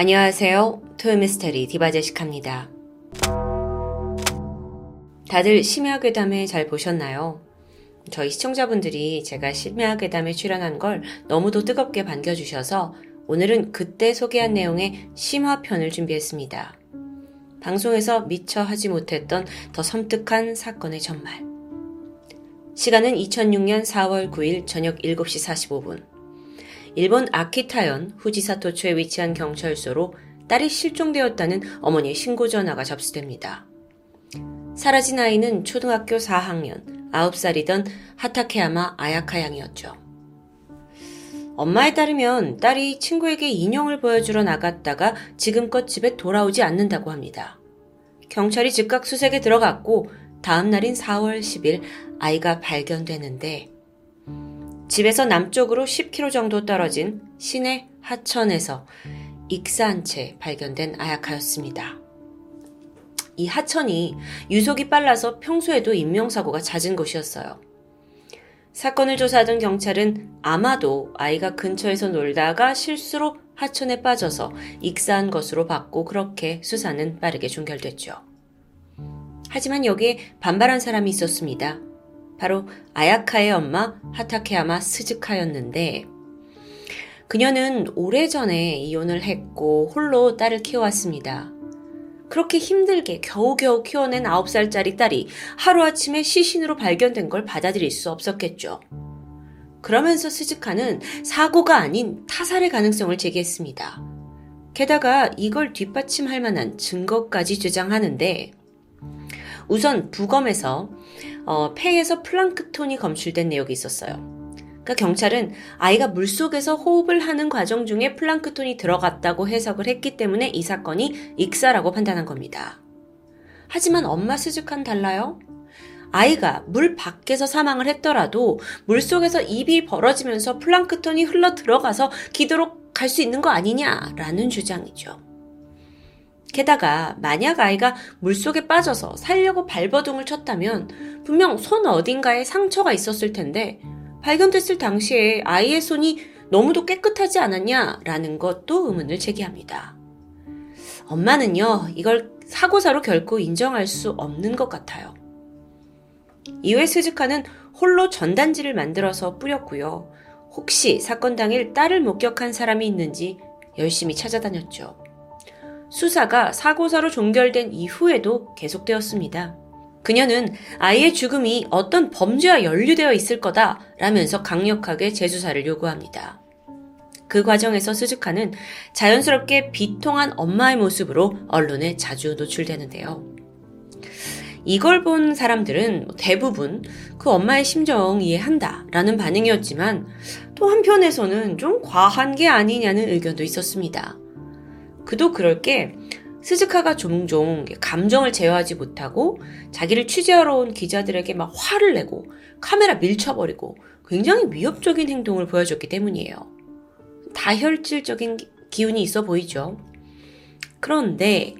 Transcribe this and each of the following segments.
안녕하세요. 토요미스테리 디바제식합니다. 다들 심야괴담에 잘 보셨나요? 저희 시청자분들이 제가 심야괴담에 출연한 걸 너무도 뜨겁게 반겨주셔서 오늘은 그때 소개한 내용의 심화편을 준비했습니다. 방송에서 미처 하지 못했던 더 섬뜩한 사건의 전말. 시간은 2006년 4월 9일 저녁 7시 45분. 일본 아키타현 후지사토초에 위치한 경찰서로 딸이 실종되었다는 어머니의 신고 전화가 접수됩니다. 사라진 아이는 초등학교 4학년, 9살이던 하타케야마 아야카 양이었죠. 엄마에 따르면 딸이 친구에게 인형을 보여주러 나갔다가 지금껏 집에 돌아오지 않는다고 합니다. 경찰이 즉각 수색에 들어갔고 다음 날인 4월 10일 아이가 발견되는데 집에서 남쪽으로 10km 정도 떨어진 시내 하천에서 익사한 채 발견된 아야카였습니다. 이 하천이 유속이 빨라서 평소에도 인명사고가 잦은 곳이었어요. 사건을 조사하던 경찰은 아마도 아이가 근처에서 놀다가 실수로 하천에 빠져서 익사한 것으로 봤고 그렇게 수사는 빠르게 종결됐죠. 하지만 여기에 반발한 사람이 있었습니다. 바로 아야카의 엄마 하타케야마 스즈카였는데 그녀는 오래전에 이혼을 했고 홀로 딸을 키워왔습니다. 그렇게 힘들게 겨우겨우 키워낸 9살짜리 딸이 하루아침에 시신으로 발견된 걸 받아들일 수 없었겠죠. 그러면서 스즈카는 사고가 아닌 타살의 가능성을 제기했습니다. 게다가 이걸 뒷받침할 만한 증거까지 주장하는데 우선 부검에서 어, 폐에서 플랑크톤이 검출된 내역이 있었어요. 그러니까 경찰은 아이가 물속에서 호흡을 하는 과정 중에 플랑크톤이 들어갔다고 해석을 했기 때문에 이 사건이 익사라고 판단한 겁니다. 하지만 엄마 스즈카는 달라요. 아이가 물 밖에서 사망을 했더라도 물 속에서 입이 벌어지면서 플랑크톤이 흘러 들어가서 기도로 갈수 있는 거 아니냐라는 주장이죠. 게다가 만약 아이가 물속에 빠져서 살려고 발버둥을 쳤다면 분명 손 어딘가에 상처가 있었을 텐데 발견됐을 당시에 아이의 손이 너무도 깨끗하지 않았냐라는 것도 의문을 제기합니다. 엄마는요, 이걸 사고사로 결코 인정할 수 없는 것 같아요. 이외 스즈카는 홀로 전단지를 만들어서 뿌렸고요. 혹시 사건 당일 딸을 목격한 사람이 있는지 열심히 찾아다녔죠. 수사가 사고사로 종결된 이후에도 계속되었습니다. 그녀는 아이의 죽음이 어떤 범죄와 연루되어 있을 거다라면서 강력하게 재수사를 요구합니다. 그 과정에서 스즈카는 자연스럽게 비통한 엄마의 모습으로 언론에 자주 노출되는데요. 이걸 본 사람들은 대부분 그 엄마의 심정 이해한다 라는 반응이었지만 또 한편에서는 좀 과한 게 아니냐는 의견도 있었습니다. 그도 그럴 게 스즈카가 종종 감정을 제어하지 못하고 자기를 취재하러 온 기자들에게 막 화를 내고 카메라 밀쳐버리고 굉장히 위협적인 행동을 보여줬기 때문이에요. 다혈질적인 기운이 있어 보이죠. 그런데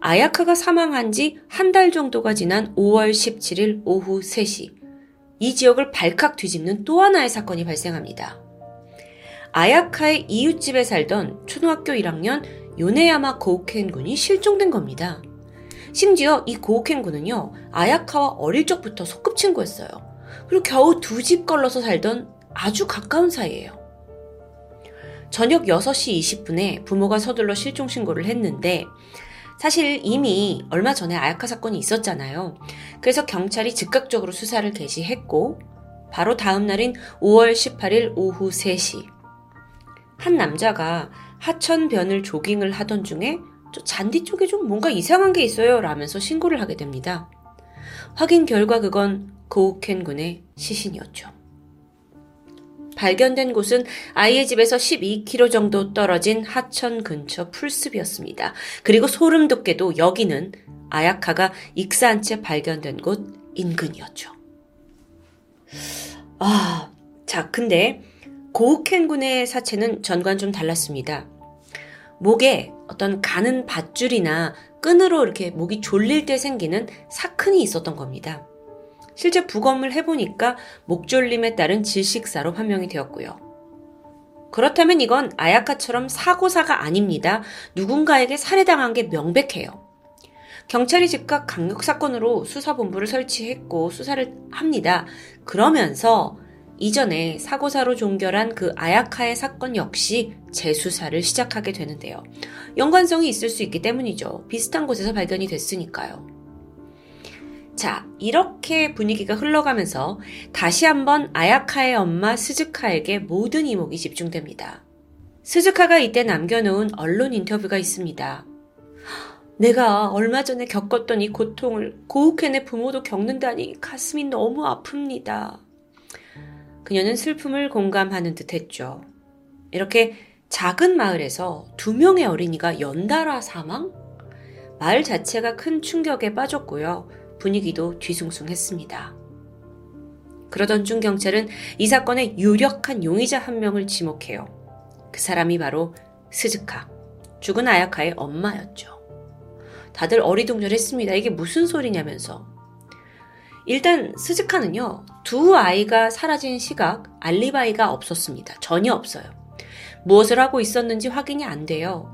아야카가 사망한 지 한 달 정도가 지난 5월 17일 오후 3시 이 지역을 발칵 뒤집는 또 하나의 사건이 발생합니다. 아야카의 이웃집에 살던 초등학교 1학년 요네야마 고우켄 군이 실종된 겁니다. 심지어 이 고우켄 군은요, 아야카와 어릴 적부터 소꿉친구였어요. 그리고 겨우 두 집 걸러서 살던 아주 가까운 사이예요. 저녁 6시 20분에 부모가 서둘러 실종 신고를 했는데 사실 이미 얼마 전에 아야카 사건이 있었잖아요. 그래서 경찰이 즉각적으로 수사를 개시했고 바로 다음 날인 5월 18일 오후 3시 한 남자가 하천변을 조깅을 하던 중에 저 잔디 쪽에 좀 뭔가 이상한 게 있어요 라면서 신고를 하게 됩니다. 확인 결과 그건 고우켄 군의 시신이었죠. 발견된 곳은 아이의 집에서 12km 정도 떨어진 하천 근처 풀숲이었습니다. 그리고 소름 돋게도 여기는 아야카가 익사한 채 발견된 곳 인근이었죠. 아, 자, 근데 고우켄 군의 사체는 전과는 좀 달랐습니다. 목에 어떤 가는 밧줄이나 끈으로 이렇게 목이 졸릴 때 생기는 사큰이 있었던 겁니다. 실제 부검을 해보니까 목졸림에 따른 질식사로 판명이 되었고요. 그렇다면 이건 아야카처럼 사고사가 아닙니다. 누군가에게 살해당한 게 명백해요. 경찰이 즉각 강력사건으로 수사본부를 설치했고 수사를 합니다. 그러면서 이전에 사고사로 종결한 그 아야카의 사건 역시 재수사를 시작하게 되는데요. 연관성이 있을 수 있기 때문이죠. 비슷한 곳에서 발견이 됐으니까요. 자, 이렇게 분위기가 흘러가면서 다시 한번 아야카의 엄마 스즈카에게 모든 이목이 집중됩니다. 스즈카가 이때 남겨놓은 언론 인터뷰가 있습니다. 내가 얼마 전에 겪었던 이 고통을 고우켄의 부모도 겪는다니 가슴이 너무 아픕니다. 그녀는 슬픔을 공감하는 듯 했죠. 이렇게 작은 마을에서 두 명의 어린이가 연달아 사망? 마을 자체가 큰 충격에 빠졌고요. 분위기도 뒤숭숭했습니다. 그러던 중 경찰은 이 사건의 유력한 용의자 한 명을 지목해요. 그 사람이 바로 스즈카, 죽은 아야카의 엄마였죠. 다들 어리둥절했습니다. 이게 무슨 소리냐면서. 일단 스즈카는요, 두 아이가 사라진 시각, 알리바이가 없었습니다. 전혀 없어요. 무엇을 하고 있었는지 확인이 안 돼요.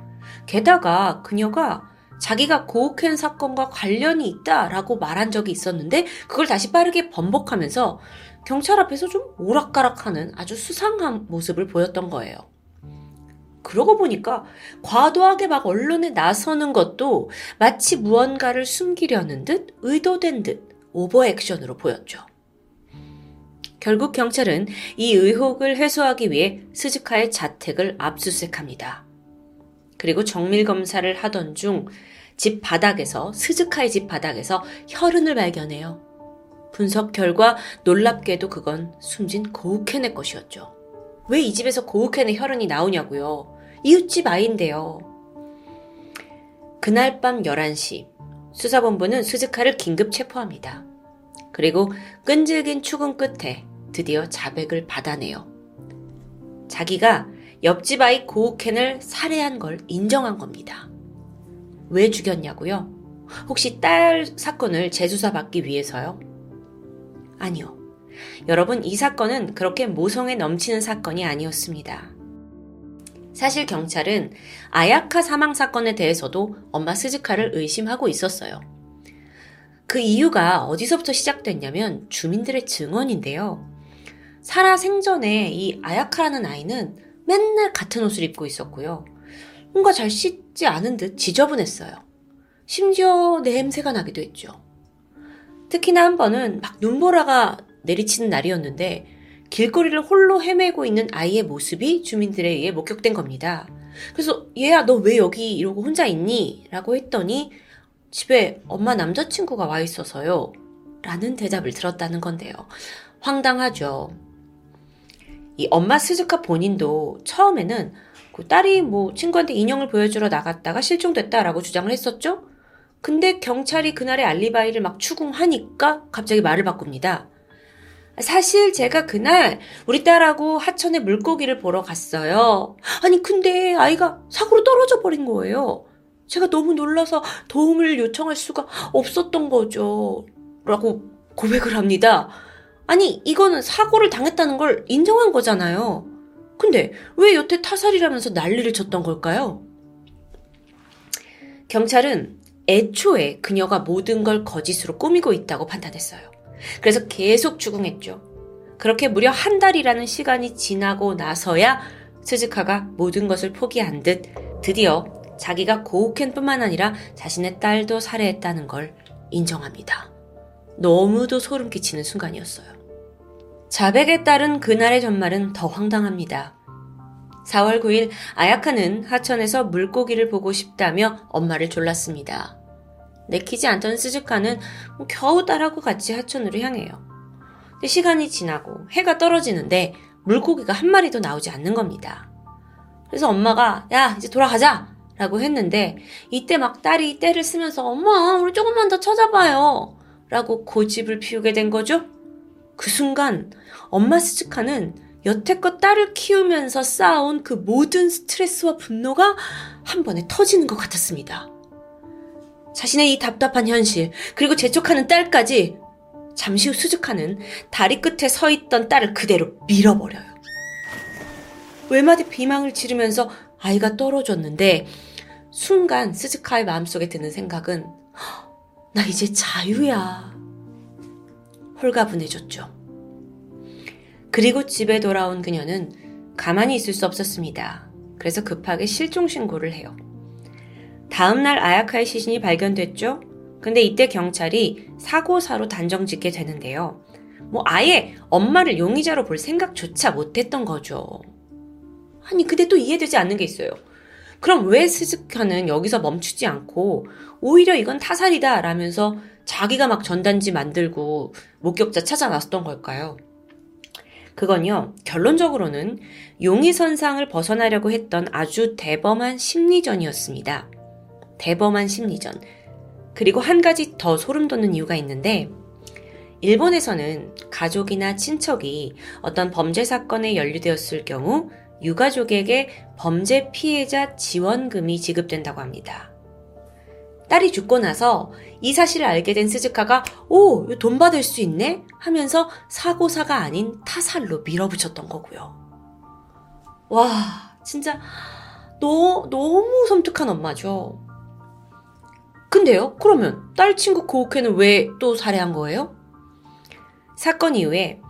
게다가 그녀가 자기가 고우켄 사건과 관련이 있다라고 말한 적이 있었는데 그걸 다시 빠르게 번복하면서 경찰 앞에서 좀 오락가락하는 아주 수상한 모습을 보였던 거예요. 그러고 보니까 과도하게 막 언론에 나서는 것도 마치 무언가를 숨기려는 듯 의도된 듯 오버 액션으로 보였죠. 결국 경찰은 이 의혹을 해소하기 위해 스즈카의 자택을 압수수색합니다. 그리고 정밀 검사를 하던 중 집 바닥에서 스즈카의 집 바닥에서 혈흔을 발견해요. 분석 결과 놀랍게도 그건 숨진 고우켄의 것이었죠. 왜 이 집에서 고우켄의 혈흔이 나오냐고요. 이웃집 아이인데요. 그날 밤 11시 수사본부는 수즈카를 긴급 체포합니다. 그리고 끈질긴 추궁 끝에 드디어 자백을 받아내요. 자기가 옆집 아이 고우켄을 살해한 걸 인정한 겁니다. 왜 죽였냐고요? 혹시 딸 사건을 재수사 받기 위해서요? 아니요. 여러분, 이 사건은 그렇게 모성에 넘치는 사건이 아니었습니다. 사실 경찰은 아야카 사망 사건에 대해서도 엄마 스즈카를 의심하고 있었어요. 그 이유가 어디서부터 시작됐냐면 주민들의 증언인데요. 살아 생전에 이 아야카라는 아이는 맨날 같은 옷을 입고 있었고요. 뭔가 잘 씻지 않은 듯 지저분했어요. 심지어 냄새가 나기도 했죠. 특히나 한 번은 막 눈보라가 내리치는 날이었는데 길거리를 홀로 헤매고 있는 아이의 모습이 주민들에 의해 목격된 겁니다. 그래서 얘야 너 왜 여기 이러고 혼자 있니? 라고 했더니 집에 엄마 남자친구가 와 있어서요. 라는 대답을 들었다는 건데요. 황당하죠. 이 엄마 스즈카 본인도 처음에는 그 딸이 뭐 친구한테 인형을 보여주러 나갔다가 실종됐다라고 주장을 했었죠? 근데 경찰이 그날의 알리바이를 막 추궁하니까 갑자기 말을 바꿉니다. 사실 제가 그날 우리 딸하고 하천에 물고기를 보러 갔어요. 아니, 근데 아이가 사고로 떨어져 버린 거예요. 제가 너무 놀라서 도움을 요청할 수가 없었던 거죠. 라고 고백을 합니다. 아니, 이거는 사고를 당했다는 걸 인정한 거잖아요. 근데 왜 여태 타살이라면서 난리를 쳤던 걸까요? 경찰은 애초에 그녀가 모든 걸 거짓으로 꾸미고 있다고 판단했어요. 그래서 계속 추궁했죠. 그렇게 무려 한 달이라는 시간이 지나고 나서야 스즈카가 모든 것을 포기한 듯 드디어 자기가 고우켄뿐만 아니라 자신의 딸도 살해했다는 걸 인정합니다. 너무도 소름 끼치는 순간이었어요. 자백에 따른 그날의 전말은 더 황당합니다. 4월 9일 아야카는 하천에서 물고기를 보고 싶다며 엄마를 졸랐습니다. 내키지 않던 스즈카는 뭐 겨우 딸하고 같이 하천으로 향해요. 시간이 지나고 해가 떨어지는데 물고기가 한 마리도 나오지 않는 겁니다. 그래서 엄마가 야 이제 돌아가자 라고 했는데 이때 막 딸이 때를 쓰면서 엄마 우리 조금만 더 찾아봐요 라고 고집을 피우게 된 거죠. 그 순간 엄마 스즈카는 여태껏 딸을 키우면서 쌓아온 그 모든 스트레스와 분노가 한 번에 터지는 것 같았습니다. 자신의 이 답답한 현실, 그리고 재촉하는 딸까지 잠시 후 수줍하는 다리 끝에 서 있던 딸을 그대로 밀어버려요. 외마디 비망을 지르면서 아이가 떨어졌는데 순간 스즈카의 마음속에 드는 생각은 나 이제 자유야. 홀가분해졌죠. 그리고 집에 돌아온 그녀는 가만히 있을 수 없었습니다. 그래서 급하게 실종 신고를 해요. 다음날 아야카의 시신이 발견됐죠? 근데 이때 경찰이 사고사로 단정 짓게 되는데요. 뭐 아예 엄마를 용의자로 볼 생각조차 못했던 거죠. 아니, 근데 또 이해되지 않는 게 있어요. 그럼 왜 스즈카는 여기서 멈추지 않고 오히려 이건 타살이다 라면서 자기가 막 전단지 만들고 목격자 찾아 나섰던 걸까요? 그건요, 결론적으로는 용의 선상을 벗어나려고 했던 아주 대범한 심리전이었습니다. 대범한 심리전. 그리고 한 가지 더 소름 돋는 이유가 있는데, 일본에서는 가족이나 친척이 어떤 범죄 사건에 연루되었을 경우 유가족에게 범죄 피해자 지원금이 지급된다고 합니다. 딸이 죽고 나서 이 사실을 알게 된 스즈카가 오, 돈 받을 수 있네? 하면서 사고사가 아닌 타살로 밀어붙였던 거고요. 와, 진짜 너, 너무 섬뜩한 엄마죠. 근데요, 그러면 딸 친구 고우케는 왜 또 살해한 거예요? 사건 이후에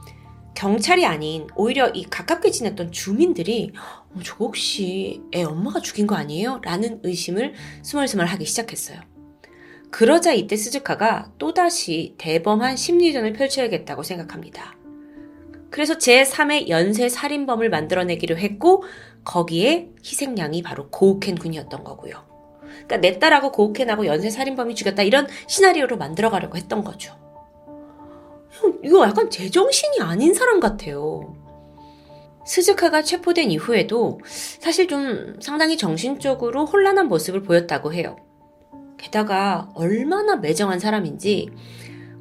경찰이 아닌 오히려 이 가깝게 지냈던 주민들이 어, 저 혹시 애 엄마가 죽인 거 아니에요? 라는 의심을 스멀스멀 하기 시작했어요. 그러자 이때 스즈카가 또다시 대범한 심리전을 펼쳐야겠다고 생각합니다. 그래서 제3의 연쇄 살인범을 만들어내기로 했고 거기에 희생양이 바로 고우켄 군이었던 거고요. 그러니까 내 딸하고 고우켄하고 연쇄 살인범이 죽였다 이런 시나리오로 만들어가려고 했던 거죠. 이거 약간 제정신이 아닌 사람 같아요. 스즈카가 체포된 이후에도 사실 좀 상당히 정신적으로 혼란한 모습을 보였다고 해요. 게다가 얼마나 매정한 사람인지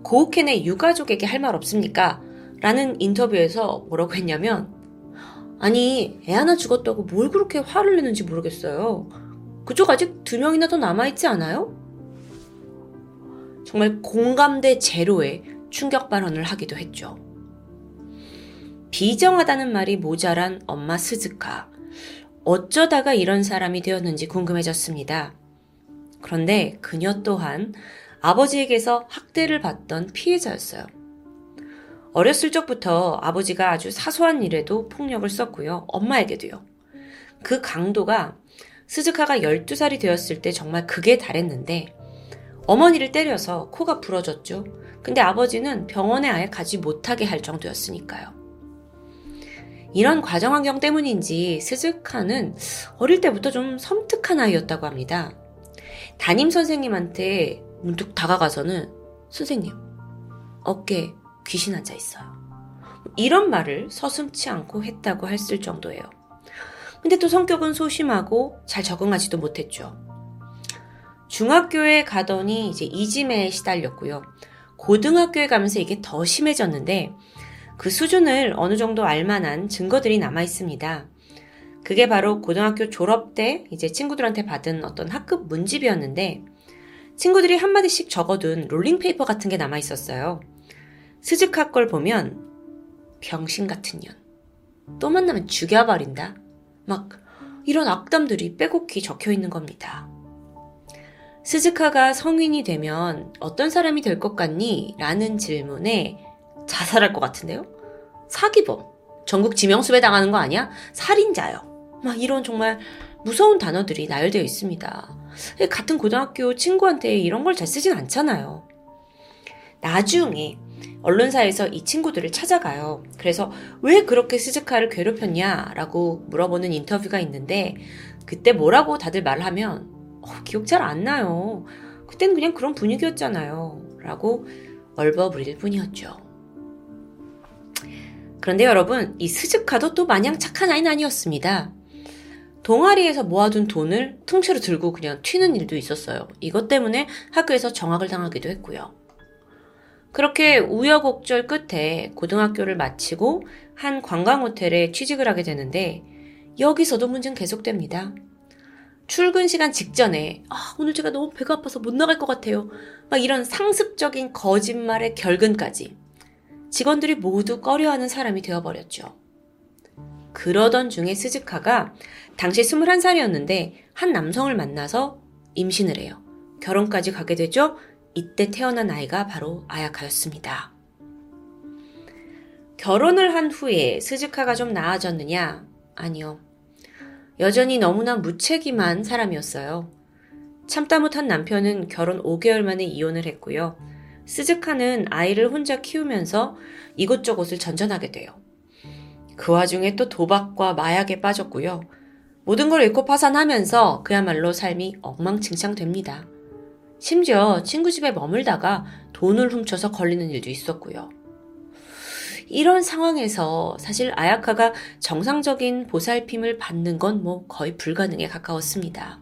고우켄의 유가족에게 할 말 없습니까? 라는 인터뷰에서 뭐라고 했냐면 아니 애 하나 죽었다고 뭘 그렇게 화를 내는지 모르겠어요. 그쪽 아직 두 명이나 더 남아있지 않아요? 정말 공감대 제로에 충격 발언을 하기도 했죠. 비정하다는 말이 모자란 엄마 스즈카. 어쩌다가 이런 사람이 되었는지 궁금해졌습니다. 그런데 그녀 또한 아버지에게서 학대를 받던 피해자였어요. 어렸을 적부터 아버지가 아주 사소한 일에도 폭력을 썼고요. 엄마에게도요. 그 강도가 스즈카가 12살이 되었을 때 정말 극에 달했는데 어머니를 때려서 코가 부러졌죠. 근데 아버지는 병원에 아예 가지 못하게 할 정도였으니까요. 이런 과정 환경 때문인지 스즈카는 어릴 때부터 좀 섬뜩한 아이였다고 합니다. 담임 선생님한테 문득 다가가서는 선생님, 어깨에 귀신 앉아 있어요. 이런 말을 서슴치 않고 했다고 했을 정도예요. 근데 또 성격은 소심하고 잘 적응하지도 못했죠. 중학교에 가더니 이제 이지매에 시달렸고요. 고등학교에 가면서 이게 더 심해졌는데 그 수준을 어느 정도 알만한 증거들이 남아 있습니다. 그게 바로 고등학교 졸업 때 이제 친구들한테 받은 어떤 학급 문집이었는데 친구들이 한마디씩 적어둔 롤링페이퍼 같은 게 남아 있었어요. 스즈카 걸 보면 병신 같은 년. 또 만나면 죽여버린다. 막 이런 악담들이 빼곡히 적혀 있는 겁니다. 스즈카가 성인이 되면 어떤 사람이 될 것 같니? 라는 질문에 자살할 것 같은데요? 사기범. 전국 지명수배 당하는 거 아니야? 살인자요. 막 이런 정말 무서운 단어들이 나열되어 있습니다. 같은 고등학교 친구한테 이런 걸 잘 쓰진 않잖아요. 나중에 언론사에서 이 친구들을 찾아가요. 그래서 왜 그렇게 스즈카를 괴롭혔냐? 라고 물어보는 인터뷰가 있는데, 그때 뭐라고 다들 말하면, 어, 기억 잘 안 나요. 그땐 그냥 그런 분위기였잖아요. 라고 얼버무릴 뿐이었죠. 그런데 여러분, 이 스즈카도 또 마냥 착한 아이는 아니었습니다. 동아리에서 모아둔 돈을 통째로 들고 그냥 튀는 일도 있었어요. 이것 때문에 학교에서 정학을 당하기도 했고요. 그렇게 우여곡절 끝에 고등학교를 마치고 한 관광호텔에 취직을 하게 되는데 여기서도 문제는 계속됩니다. 출근 시간 직전에 아, 오늘 제가 너무 배가 아파서 못 나갈 것 같아요. 막 이런 상습적인 거짓말의 결근까지 직원들이 모두 꺼려하는 사람이 되어버렸죠. 그러던 중에 스즈카가 당시 21살이었는데 한 남성을 만나서 임신을 해요. 결혼까지 가게 되죠. 이때 태어난 아이가 바로 아야카였습니다. 결혼을 한 후에 스즈카가 좀 나아졌느냐? 아니요. 여전히 너무나 무책임한 사람이었어요. 참다 못한 남편은 결혼 5개월 만에 이혼을 했고요. 스즈카는 아이를 혼자 키우면서 이곳저곳을 전전하게 돼요. 그 와중에 또 도박과 마약에 빠졌고요. 모든 걸 잃고 파산하면서 그야말로 삶이 엉망진창 됩니다. 심지어 친구 집에 머물다가 돈을 훔쳐서 걸리는 일도 있었고요. 이런 상황에서 사실 아야카가 정상적인 보살핌을 받는 건 뭐 거의 불가능에 가까웠습니다.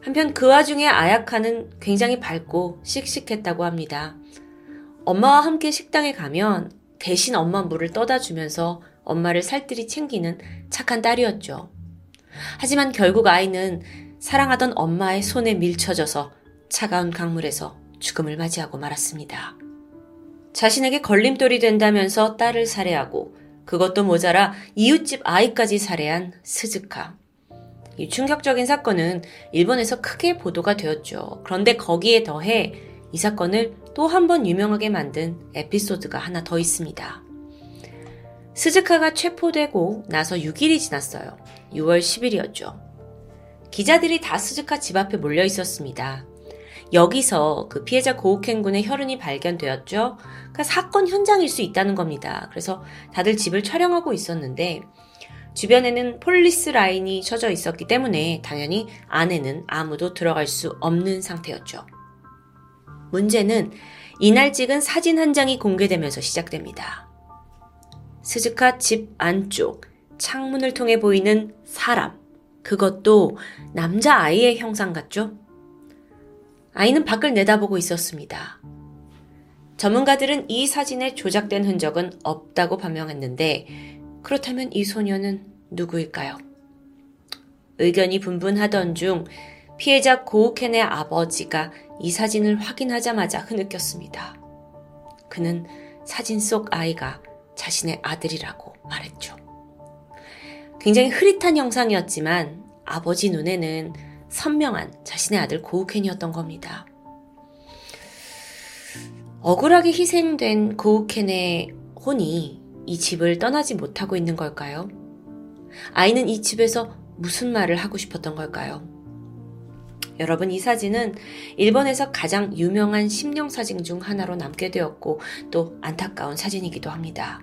한편 그 와중에 아야카는 굉장히 밝고 씩씩했다고 합니다. 엄마와 함께 식당에 가면 대신 엄마 물을 떠다 주면서 엄마를 살뜰히 챙기는 착한 딸이었죠. 하지만 결국 아이는 사랑하던 엄마의 손에 밀쳐져서 차가운 강물에서 죽음을 맞이하고 말았습니다. 자신에게 걸림돌이 된다면서 딸을 살해하고 그것도 모자라 이웃집 아이까지 살해한 스즈카. 이 충격적인 사건은 일본에서 크게 보도가 되었죠. 그런데 거기에 더해 이 사건을 또 한 번 유명하게 만든 에피소드가 하나 더 있습니다. 스즈카가 체포되고 나서 6일이 지났어요. 6월 10일이었죠. 기자들이 다 스즈카 집 앞에 몰려 있었습니다. 여기서 그 피해자 고우켄 군의 혈흔이 발견되었죠. 그러니까 사건 현장일 수 있다는 겁니다. 그래서 다들 집을 촬영하고 있었는데 주변에는 폴리스 라인이 쳐져 있었기 때문에 당연히 안에는 아무도 들어갈 수 없는 상태였죠. 문제는 이날 찍은 사진 한 장이 공개되면서 시작됩니다. 스즈카 집 안쪽 창문을 통해 보이는 사람. 그것도 남자아이의 형상 같죠? 아이는 밖을 내다보고 있었습니다. 전문가들은 이 사진에 조작된 흔적은 없다고 반명했는데 그렇다면 이 소녀는 누구일까요? 의견이 분분하던 중 피해자 고우켄의 아버지가 이 사진을 확인하자마자 흐느꼈습니다. 그는 사진 속 아이가 자신의 아들이라고 말했죠. 굉장히 흐릿한 영상이었지만 아버지 눈에는 선명한 자신의 아들 고우켄이었던 겁니다. 억울하게 희생된 고우켄의 혼이 이 집을 떠나지 못하고 있는 걸까요? 아이는 이 집에서 무슨 말을 하고 싶었던 걸까요? 여러분, 이 사진은 일본에서 가장 유명한 심령 사진 중 하나로 남게 되었고 또 안타까운 사진이기도 합니다.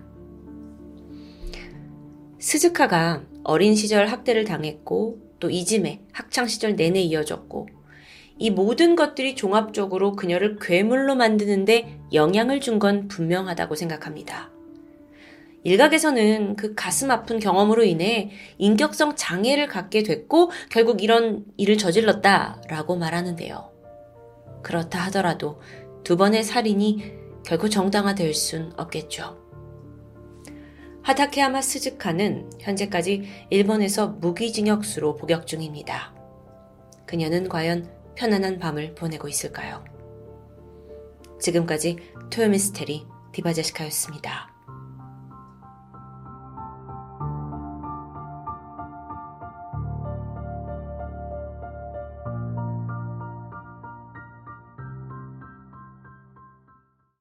스즈카가 어린 시절 학대를 당했고 또 이즘에 학창 시절 내내 이어졌고 이 모든 것들이 종합적으로 그녀를 괴물로 만드는데 영향을 준 건 분명하다고 생각합니다. 일각에서는 그 가슴 아픈 경험으로 인해 인격성 장애를 갖게 됐고 결국 이런 일을 저질렀다라고 말하는데요. 그렇다 하더라도 두 번의 살인이 결코 정당화될 순 없겠죠. 하타케야마 스즈카는 현재까지 일본에서 무기징역수로 복역 중입니다. 그녀는 과연 편안한 밤을 보내고 있을까요? 지금까지 토요미스테리 디바제시카였습니다.